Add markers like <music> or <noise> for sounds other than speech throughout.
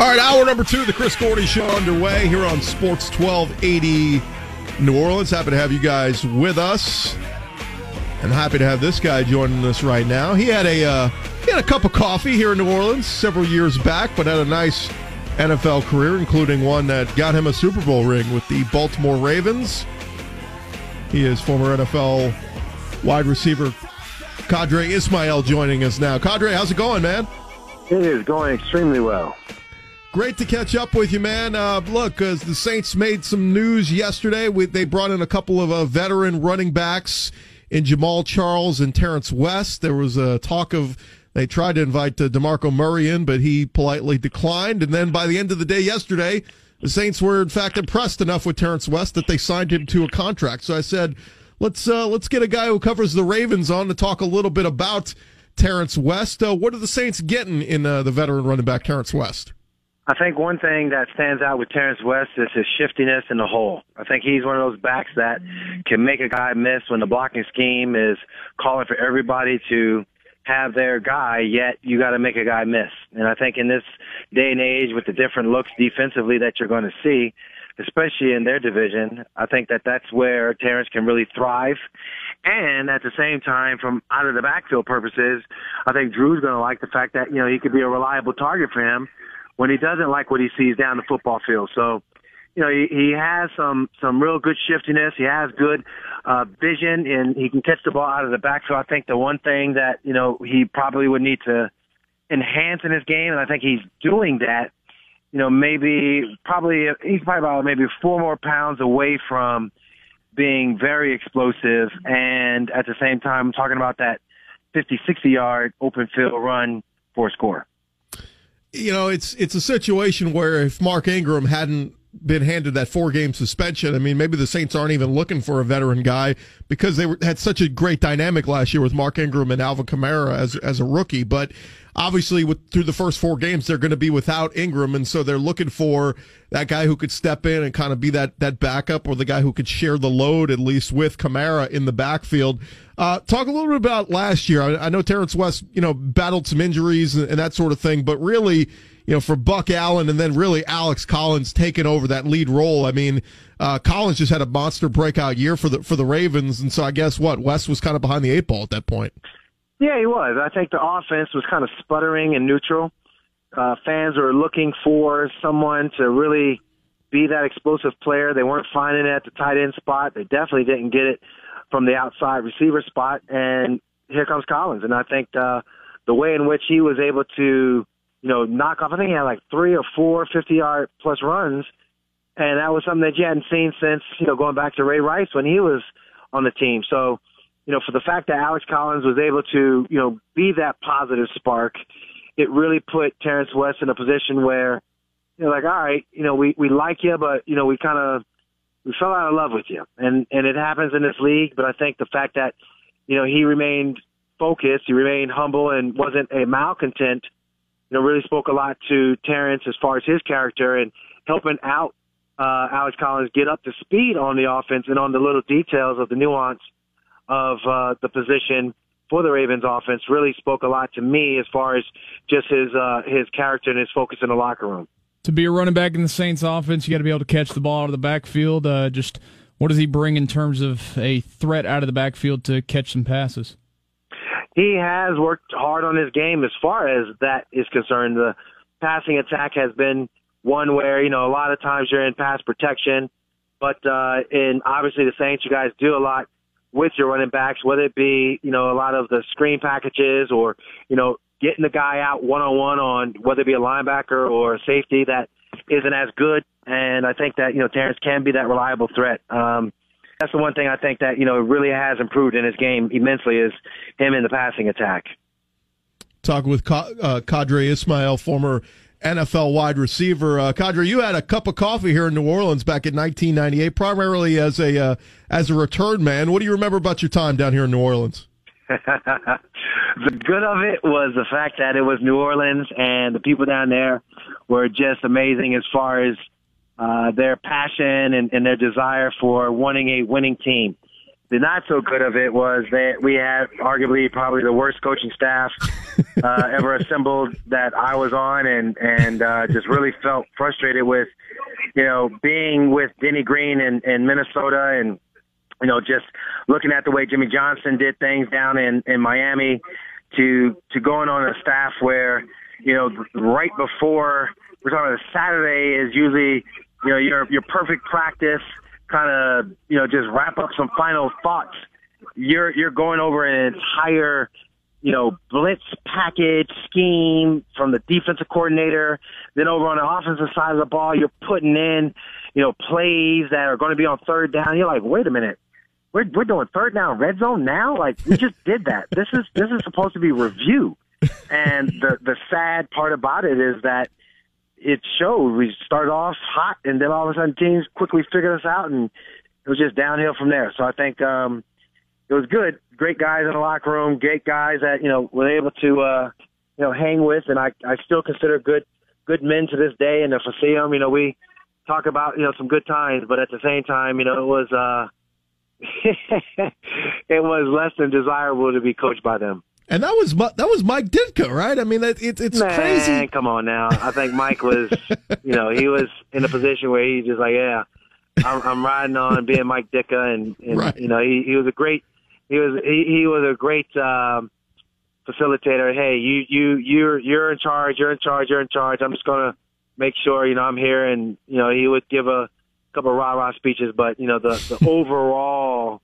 All right, hour number two the Chris Gordy Show underway here on Sports 1280 New Orleans. Happy to have you guys with us, and happy to have this guy joining us right now. He had a uh, he had a cup of coffee here in New Orleans several years back, but had a nice NFL career, including one that got him a Super Bowl ring with the Baltimore Ravens. He is former NFL wide receiver Qadry Ismail joining us now. Qadry, how's it going, man? It is going extremely well. Great to catch up with you, man. Uh, look, as the Saints made some news yesterday, we, they brought in a couple of uh, veteran running backs in Jamaal Charles and Terrance West. There was a talk of they tried to invite uh, DeMarco Murray in, but he politely declined. And then by the end of the day yesterday, the Saints were in fact impressed enough with Terrance West that they signed him to a contract. So I said, let's uh, let's get a guy who covers the Ravens on to talk a little bit about Terrance West. Uh, what are the Saints getting in uh, the veteran running back Terrance West? I think one thing that stands out with Terrance West is his shiftiness in the hole. I think he's one of those backs that can make a guy miss when the blocking scheme is calling for everybody to have their guy, yet you got to make a guy miss. And I think in this day and age with the different looks defensively that you're going to see, especially in their division, I think that that's where Terrance can really thrive. And at the same time, from out of the backfield purposes, I think Drew's going to like the fact that, you know, he could be a reliable target for him when he doesn't like what he sees down the football field. So, you know, he, he has some some real good shiftiness. He has good uh, vision, and he can catch the ball out of the backfield. I think the one thing that you know he probably would need to enhance in his game, and I think he's doing that. You know, maybe probably he's probably about maybe four more pounds away from being very explosive, and at the same time, talking about that 50, 60 yard open field run for a score you know, it's it's a situation where if Mark Ingram hadn't been handed that four game suspension, I mean, maybe the Saints aren't even looking for a veteran guy because they were, had such a great dynamic last year with Mark Ingram and Alvin Kamara as as a rookie. But obviously, with through the first four games, they're going to be without Ingram, and so they're looking for that guy who could step in and kind of be that that backup, or the guy who could share the load at least with Kamara in the backfield. Uh, talk a little bit about last year. I, I, know Terrance West, you know, battled some injuries and, and that sort of thing, but really, you know, for Buck Allen and then really Alex Collins taking over that lead role. I mean, uh, Collins just had a monster breakout year for the for the Ravens, and so I guess what West was kind of behind the eight ball at that point. Yeah, he was. I think the offense was kind of sputtering and neutral. Uh, fans were looking for someone to really be that explosive player. They weren't finding it at the tight end spot. They definitely didn't get it from the outside receiver spot, and here comes Collins. And I think uh, the way in which he was able to, you know, knock off, I think he had like three or four 50 yard plus runs, and that was something that you hadn't seen since, you know, going back to Ray Rice when he was on the team. So, you know, for the fact that Alex Collins was able to, you know, be that positive spark, it really put Terrance West in a position where, you know, like, all right, you know, we, we like you, but, you know, we kind of, we fell out of love with you, and and it happens in this league. But I think the fact that you know he remained focused, he remained humble, and wasn't a malcontent, you know, really spoke a lot to Terrance as far as his character and helping out uh, Alex Collins get up to speed on the offense and on the little details of the nuance of uh, the position for the Ravens offense really spoke a lot to me as far as just his uh, his character and his focus in the locker room to be a running back in the Saints offense, you got to be able to catch the ball out of the backfield. Uh, just what does he bring in terms of a threat out of the backfield to catch some passes? He has worked hard on his game as far as that is concerned. The passing attack has been one where, you know, a lot of times you're in pass protection, but uh in obviously the Saints you guys do a lot with your running backs, whether it be, you know, a lot of the screen packages or, you know, getting the guy out one on one on whether it be a linebacker or a safety that isn't as good. And I think that you know Terrance can be that reliable threat. Um, that's the one thing I think that you know really has improved in his game immensely is him in the passing attack. Talking with uh, Qadry Ismail, former NFL wide receiver. Uh, Qadry, you had a cup of coffee here in New Orleans back in 1998, primarily as a uh, as a return man. What do you remember about your time down here in New Orleans? The good of it was the fact that it was New Orleans and the people down there were just amazing as far as uh, their passion and, and their desire for wanting a winning team. the not so good of it was that we had arguably probably the worst coaching staff <laughs> uh, ever assembled that I was on, and and uh, just really felt frustrated with, you know, being with Denny Green in, in Minnesota, and you know, just looking at the way Jimmy Johnson did things down in in Miami, to to going on a staff where, you know, right before we're talking about Saturday is usually, you know, your your perfect practice kind of you know just wrap up some final thoughts. You're you're going over an entire you know blitz package scheme from the defensive coordinator. Then over on the offensive side of the ball, you're putting in you know plays that are going to be on third down. You're like, wait a minute. We're, we're doing third down red zone now. Like we just <laughs> did that. This is this is supposed to be review, and <laughs> the the sad part about it is that it showed. We started off hot, and then all of a sudden teams quickly figured us out, and it was just downhill from there. So I think um, it was good. Great guys in the locker room, great guys that you know were able to uh, you know hang with, and I I still consider good good men to this day. And if I see them, you know we talk about you know some good times, but at the same time, you know it was uh, <laughs> it was less than desirable to be coached by them. And that was that was Mike Ditka, right? I mean, it, it, it's Man, crazy. Come on now. I think Mike was, <laughs> you know, he was in a position where he's just like, yeah, I'm, I'm riding on being Mike Ditka, and, and Right. you know, he, he was a great, he was he, he was a great um, facilitator. Hey, you you you're you're in charge. You're in charge. You're in charge. I'm just gonna make sure you know I'm here, and you know he would give a couple of rah rah speeches, but you know the the <laughs> overall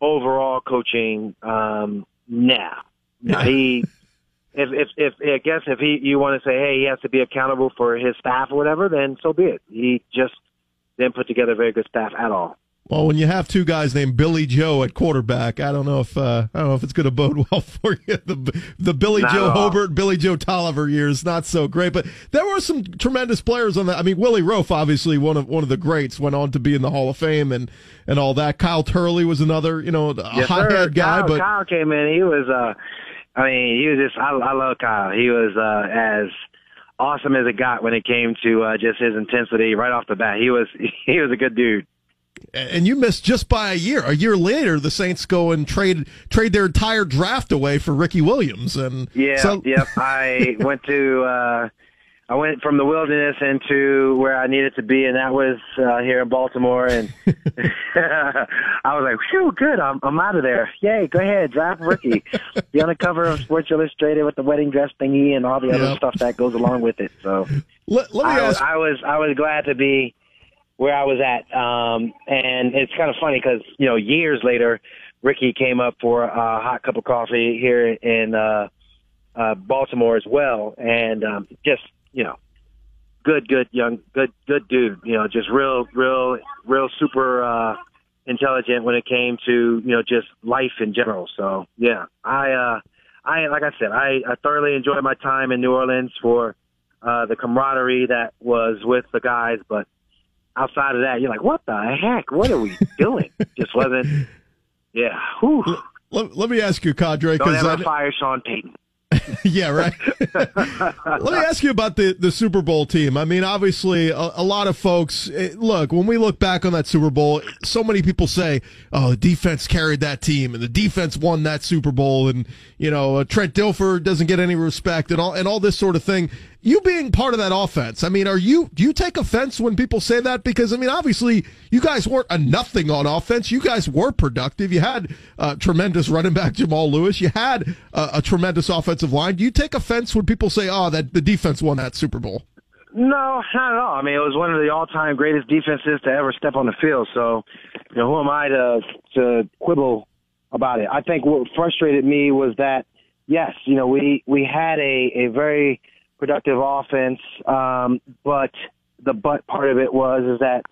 overall coaching, um, nah. Nah, he <laughs> if if if I guess if he you want to say hey he has to be accountable for his staff or whatever then so be it. He just didn't put together a very good staff at all. Well, when you have two guys named Billy Joe at quarterback, I don't know if uh, I don't know if it's going to bode <laughs> well for you. The the Billy Not Joe. Hobert, Billy Joe Tolliver years not so great, but there were some tremendous players on that. I mean, Willie Roaf, obviously one of one of the greats, went on to be in the Hall of Fame and and all that. Kyle Turley was another, you know, a Yes, hothead guy, Kyle, but Kyle came in. He was uh, I mean he was just I, I love Kyle. He was uh, as awesome as it got when it came to uh, just his intensity right off the bat. He was <laughs> he was a good dude. And you missed just by a year. A year later, the Saints go and trade trade their entire draft away for Ricky Williams, and Yeah, so yep. I <laughs> went to uh I went from the wilderness into where I needed to be, and that was uh, here in Baltimore. And <laughs> I was like, "Phew, good! I'm I'm out of there! Yay! Go ahead, draft rookie, be on the cover of Sports Illustrated with the wedding dress thingy and all the other stuff that goes along with it." So let, let me I, ask. I was I was glad to be where I was at, um, and it's kind of funny because you know years later, Ricky came up for a hot cup of coffee here in uh, uh, Baltimore as well, and um, just you know, good, good young, good, good dude. You know, just real, real, real super uh, intelligent when it came to you know just life in general. So yeah, I uh, I like I said, I, I thoroughly enjoyed my time in New Orleans for uh, the camaraderie that was with the guys, but outside of that, you're like, what the heck? What are we doing? <laughs> Just wasn't. Yeah. Whew. Let, let me ask you, Qadry, Don't ever fire Sean Payton. <laughs> yeah, right. <laughs> Let me ask you about the, the Super Bowl team. I mean, obviously, a, a lot of folks eh, look when we look back on that Super Bowl. So many people say, "Oh, the defense carried that team, and the defense won that Super Bowl," and you know, uh, Trent Dilfer doesn't get any respect, and all and all this sort of thing. You being part of that offense, I mean, are you do you take offense when people say that? Because I mean, obviously, you guys weren't a nothing on offense. You guys were productive. You had uh, tremendous running back Jamal Lewis. You had uh, a tremendous offensive line. Do you take offense when people say, "Oh, that the defense won that Super Bowl"? No, not at all. I mean, it was one of the all-time greatest defenses to ever step on the field. So, you know, who am I to to quibble about it? I think what frustrated me was that, yes, you know, we we had a a very productive offense, um, but the but part of it was is that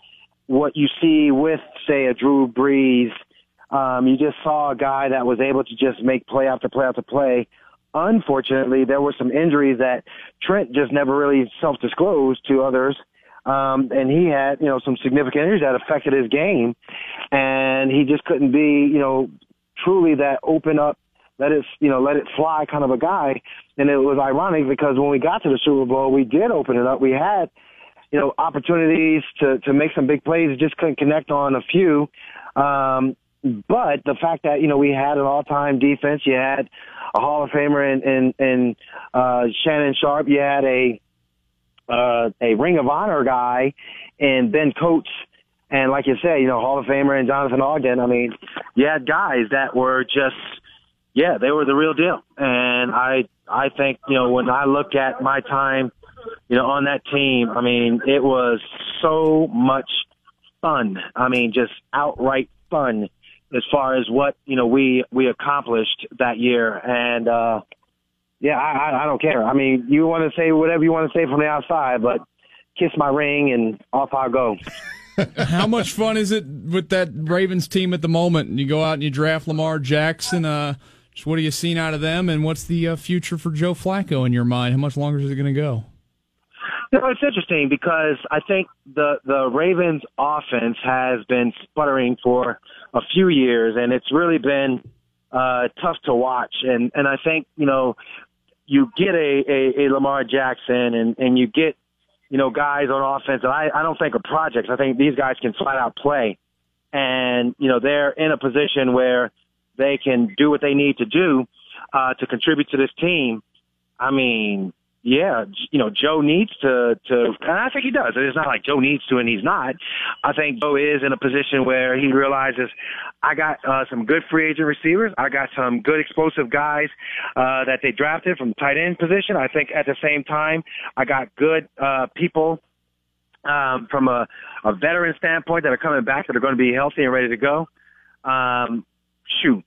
what you see with, say, a Drew Brees, um, you just saw a guy that was able to just make play after play after play. Unfortunately, there were some injuries that Trent just never really self-disclosed to others, um, and he had you know some significant injuries that affected his game, and he just couldn't be you know truly that open up, let it you know let it fly kind of a guy. And it was ironic because when we got to the Super Bowl, we did open it up. We had you know opportunities to to make some big plays, just couldn't connect on a few. Um, but the fact that you know we had an all-time defense, you had a Hall of Famer in in, in uh, Shannon Sharpe, you had a uh, a Ring of Honor guy, and Ben Coates, and like you say, you know Hall of Famer and Jonathan Ogden. I mean, you had guys that were just yeah, they were the real deal, and I I think you know when I look at my time, you know on that team, I mean it was so much fun. I mean just outright fun as far as what you know we we accomplished that year. And uh yeah i i don't care. I mean you want to say whatever you want to say from the outside but kiss my ring and off i go. <laughs> How much fun is it with that ravens team at the moment? You go out and you draft lamar jackson uh just what are you seeing out of them and what's the uh, future for joe flacco in your mind how much longer is it going to go you know, it's interesting because I think the the Ravens offense has been sputtering for a few years, and it's really been uh, tough to watch. And and I think you know you get a, a, a Lamar Jackson, and and you get you know guys on offense. And I I don't think of projects. I think these guys can flat out play, and you know they're in a position where they can do what they need to do uh, to contribute to this team. I mean, yeah, you know, Joe needs to, to, and I think he does. It's not like Joe needs to and he's not. I think Joe is in a position where he realizes I got uh, some good free agent receivers. I got some good explosive guys uh, that they drafted from the tight end position. I think at the same time, I got good uh, people um, from a, a veteran standpoint that are coming back that are going to be healthy and ready to go. Um, shoot,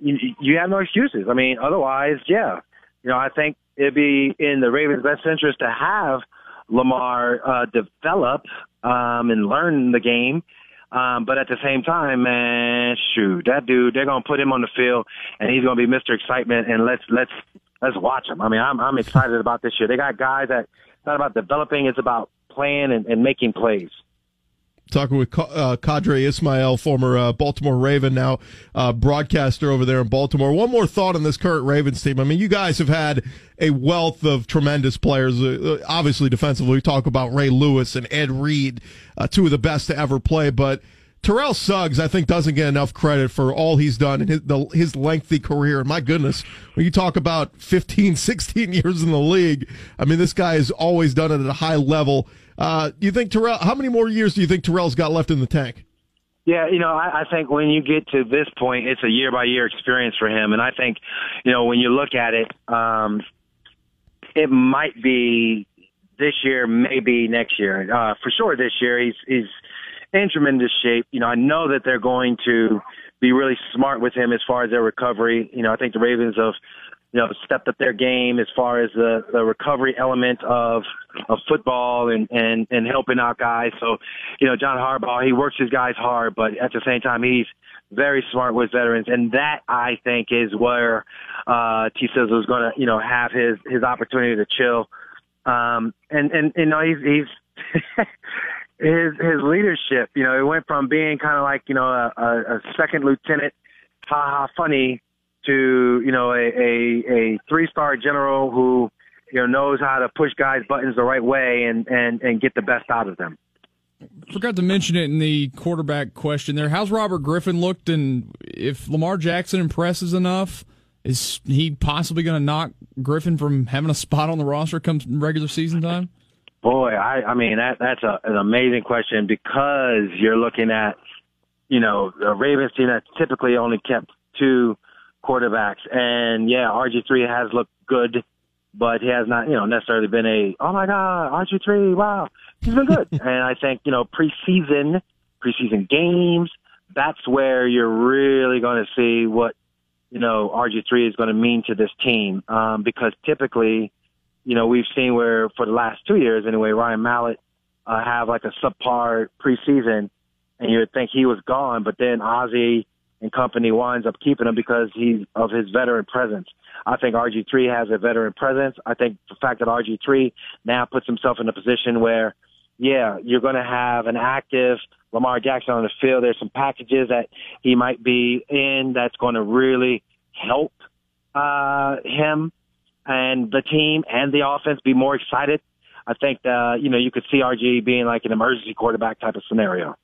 you, you have no excuses. I mean, otherwise, yeah, you know, I think it'd be in the Ravens' best interest to have Lamar uh, develop um, and learn the game. Um, but at the same time, man, shoot, that dude, they're gonna put him on the field, and he's gonna be Mr. Excitement, and let's let's let's watch him. I mean, I'm I'm excited about this year. They got guys that it's not about developing; it's about playing and, and making plays talking with uh, Ismail, former uh, Baltimore Raven, now uh, broadcaster over there in Baltimore. One more thought on this current Ravens team. I mean, you guys have had a wealth of tremendous players. Uh, obviously, defensively, we talk about Ray Lewis and Ed Reed, uh, two of the best to ever play. But Terrell Suggs, I think, doesn't get enough credit for all he's done in his, the, his lengthy career. My goodness, when you talk about 15, <laughs> 16 years in the league, I mean, this guy has always done it at a high level. Uh, you think Terrell? How many more years do you think Terrell's got left in the tank? Yeah, you know, I, I think when you get to this point, it's a year by year experience for him, and I think, you know, when you look at it, um, it might be this year, maybe next year. Uh, for sure, this year he's he's in tremendous shape. You know, I know that they're going to be really smart with him as far as their recovery. You know, I think the Ravens have you know, stepped up their game as far as the, the recovery element of of football and, and, and helping out guys. So, you know, John Harbaugh, he works his guys hard, but at the same time, he's very smart with veterans. And that, I think, is where uh, T. Sizzle is going to, you know, have his, his opportunity to chill. Um, and, and, you know, he's, he's <laughs> his, his leadership, you know, it went from being kind of like, you know, a, a, second lieutenant, ha ha funny, to you know a a, a three star general who you know knows how to push guys' buttons the right way and and and get the best out of them. Forgot to mention it in the quarterback question there. How's Robert Griffin looked, and if Lamar Jackson impresses enough, is he possibly going to knock Griffin from having a spot on the roster come regular season time? Boy, I I mean that that's a, an amazing question because you're looking at you know the Ravens team that typically only kept two quarterbacks. And yeah, RG3 has looked good, but he has not, you know, necessarily been a, oh my God, RG3, wow. He's been good. <laughs> and I think, you know, preseason, preseason games, that's where you're really going to see what, you know, RG3 is going to mean to this team. Um, because typically, you know, we've seen where for the last two years anyway, Ryan Mallett, uh, have like a subpar preseason and you would think he was gone, but then Ozzie, and company winds up keeping him because he's of his veteran presence. I think RG3 has a veteran presence. I think the fact that RG3 now puts himself in a position where, yeah, you're going to have an active Lamar Jackson on the field. There's some packages that he might be in that's going to really help uh, him and the team and the offense be more excited. I think, uh, you know, you could see RG being like an emergency quarterback type of scenario.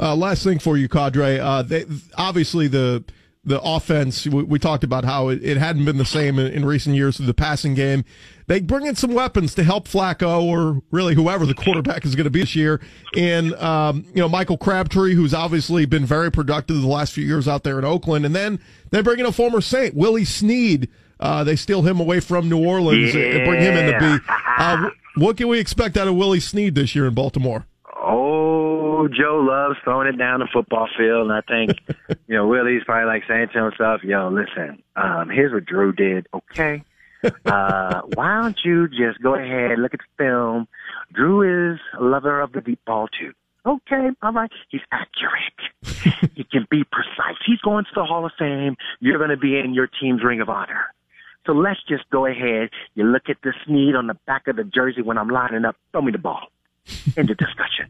Uh, last thing for you, Qadry. Uh, they, obviously, the the offense. We, we talked about how it, it, hadn't been the same in, in recent years of the passing game. They bring in some weapons to help Flacco, or really whoever the quarterback is going to be this year. And um, you know, Michael Crabtree, who's obviously been very productive the last few years out there in Oakland, and then they bring in a former Saint, Willie Snead. Uh, they steal him away from New Orleans yeah. and bring him in to be. Uh, what can we expect out of Willie Snead this year in Baltimore? Oh, Joe loves throwing it down the football field, and I think, <laughs> you know, Willie's probably like saying to himself, "Yo, listen, um, here's what Drew did. Okay, <laughs> uh, why don't you just go ahead, look at the film? Drew is a lover of the deep ball too. Okay, all right. He's accurate. <laughs> he can be precise. He's going to the Hall of Fame. You're going to be in your team's Ring of Honor. So let's just go ahead. You look at the Snead on the back of the jersey when I'm lining up. Throw me the ball. End of discussion.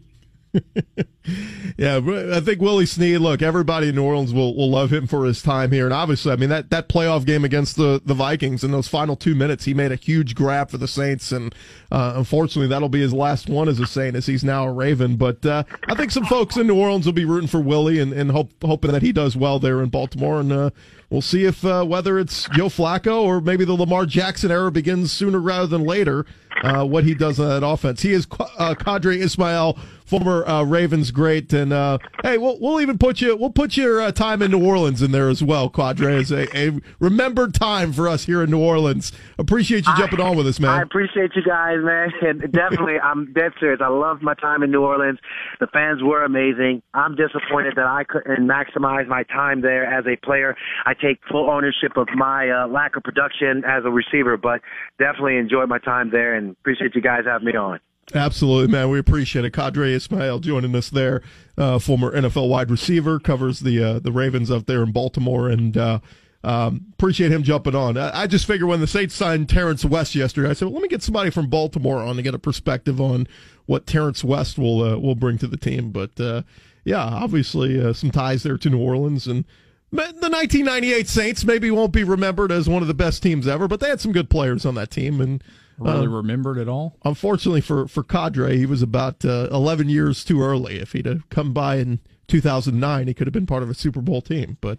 <laughs> yeah, I think Willie Snead. Look, everybody in New Orleans will, will love him for his time here, and obviously, I mean that, that playoff game against the, the Vikings in those final two minutes, he made a huge grab for the Saints, and uh, unfortunately, that'll be his last one as a Saint, as he's now a Raven. But uh, I think some folks in New Orleans will be rooting for Willie and, and hope, hoping that he does well there in Baltimore, and uh, we'll see if uh, whether it's Joe Flacco or maybe the Lamar Jackson era begins sooner rather than later. Uh, what he does on that offense. He is uh, Ismail former uh, Ravens great. And uh, hey, we'll, we'll even put you we'll put your uh, time in New Orleans in there as well, Qadry, as a, a, remembered time for us here in New Orleans. Appreciate you jumping I, on with us, man. I appreciate you guys, man. <laughs> And definitely, I'm dead serious. I loved my time in New Orleans. The fans were amazing. I'm disappointed that I couldn't maximize my time there as a player. I take full ownership of my uh, lack of production as a receiver, but definitely enjoyed my time there and appreciate you guys having me on. Absolutely, man. We appreciate it. Qadry Ismail joining us there, uh, former NFL wide receiver, covers the uh, the Ravens up there in Baltimore, and uh, um, appreciate him jumping on. I, I, just figure when the Saints signed Terrance West yesterday, I said, well, let me get somebody from Baltimore on to get a perspective on what Terrance West will uh, will bring to the team. But uh, yeah, obviously uh, some ties there to New Orleans and. The 1998 Saints maybe won't be remembered as one of the best teams ever, but they had some good players on that team, and really uh, remembered at all. Unfortunately for for Qadry, he was about uh, 11 years too early. If he'd have come by in 2009, he could have been part of a Super Bowl team. But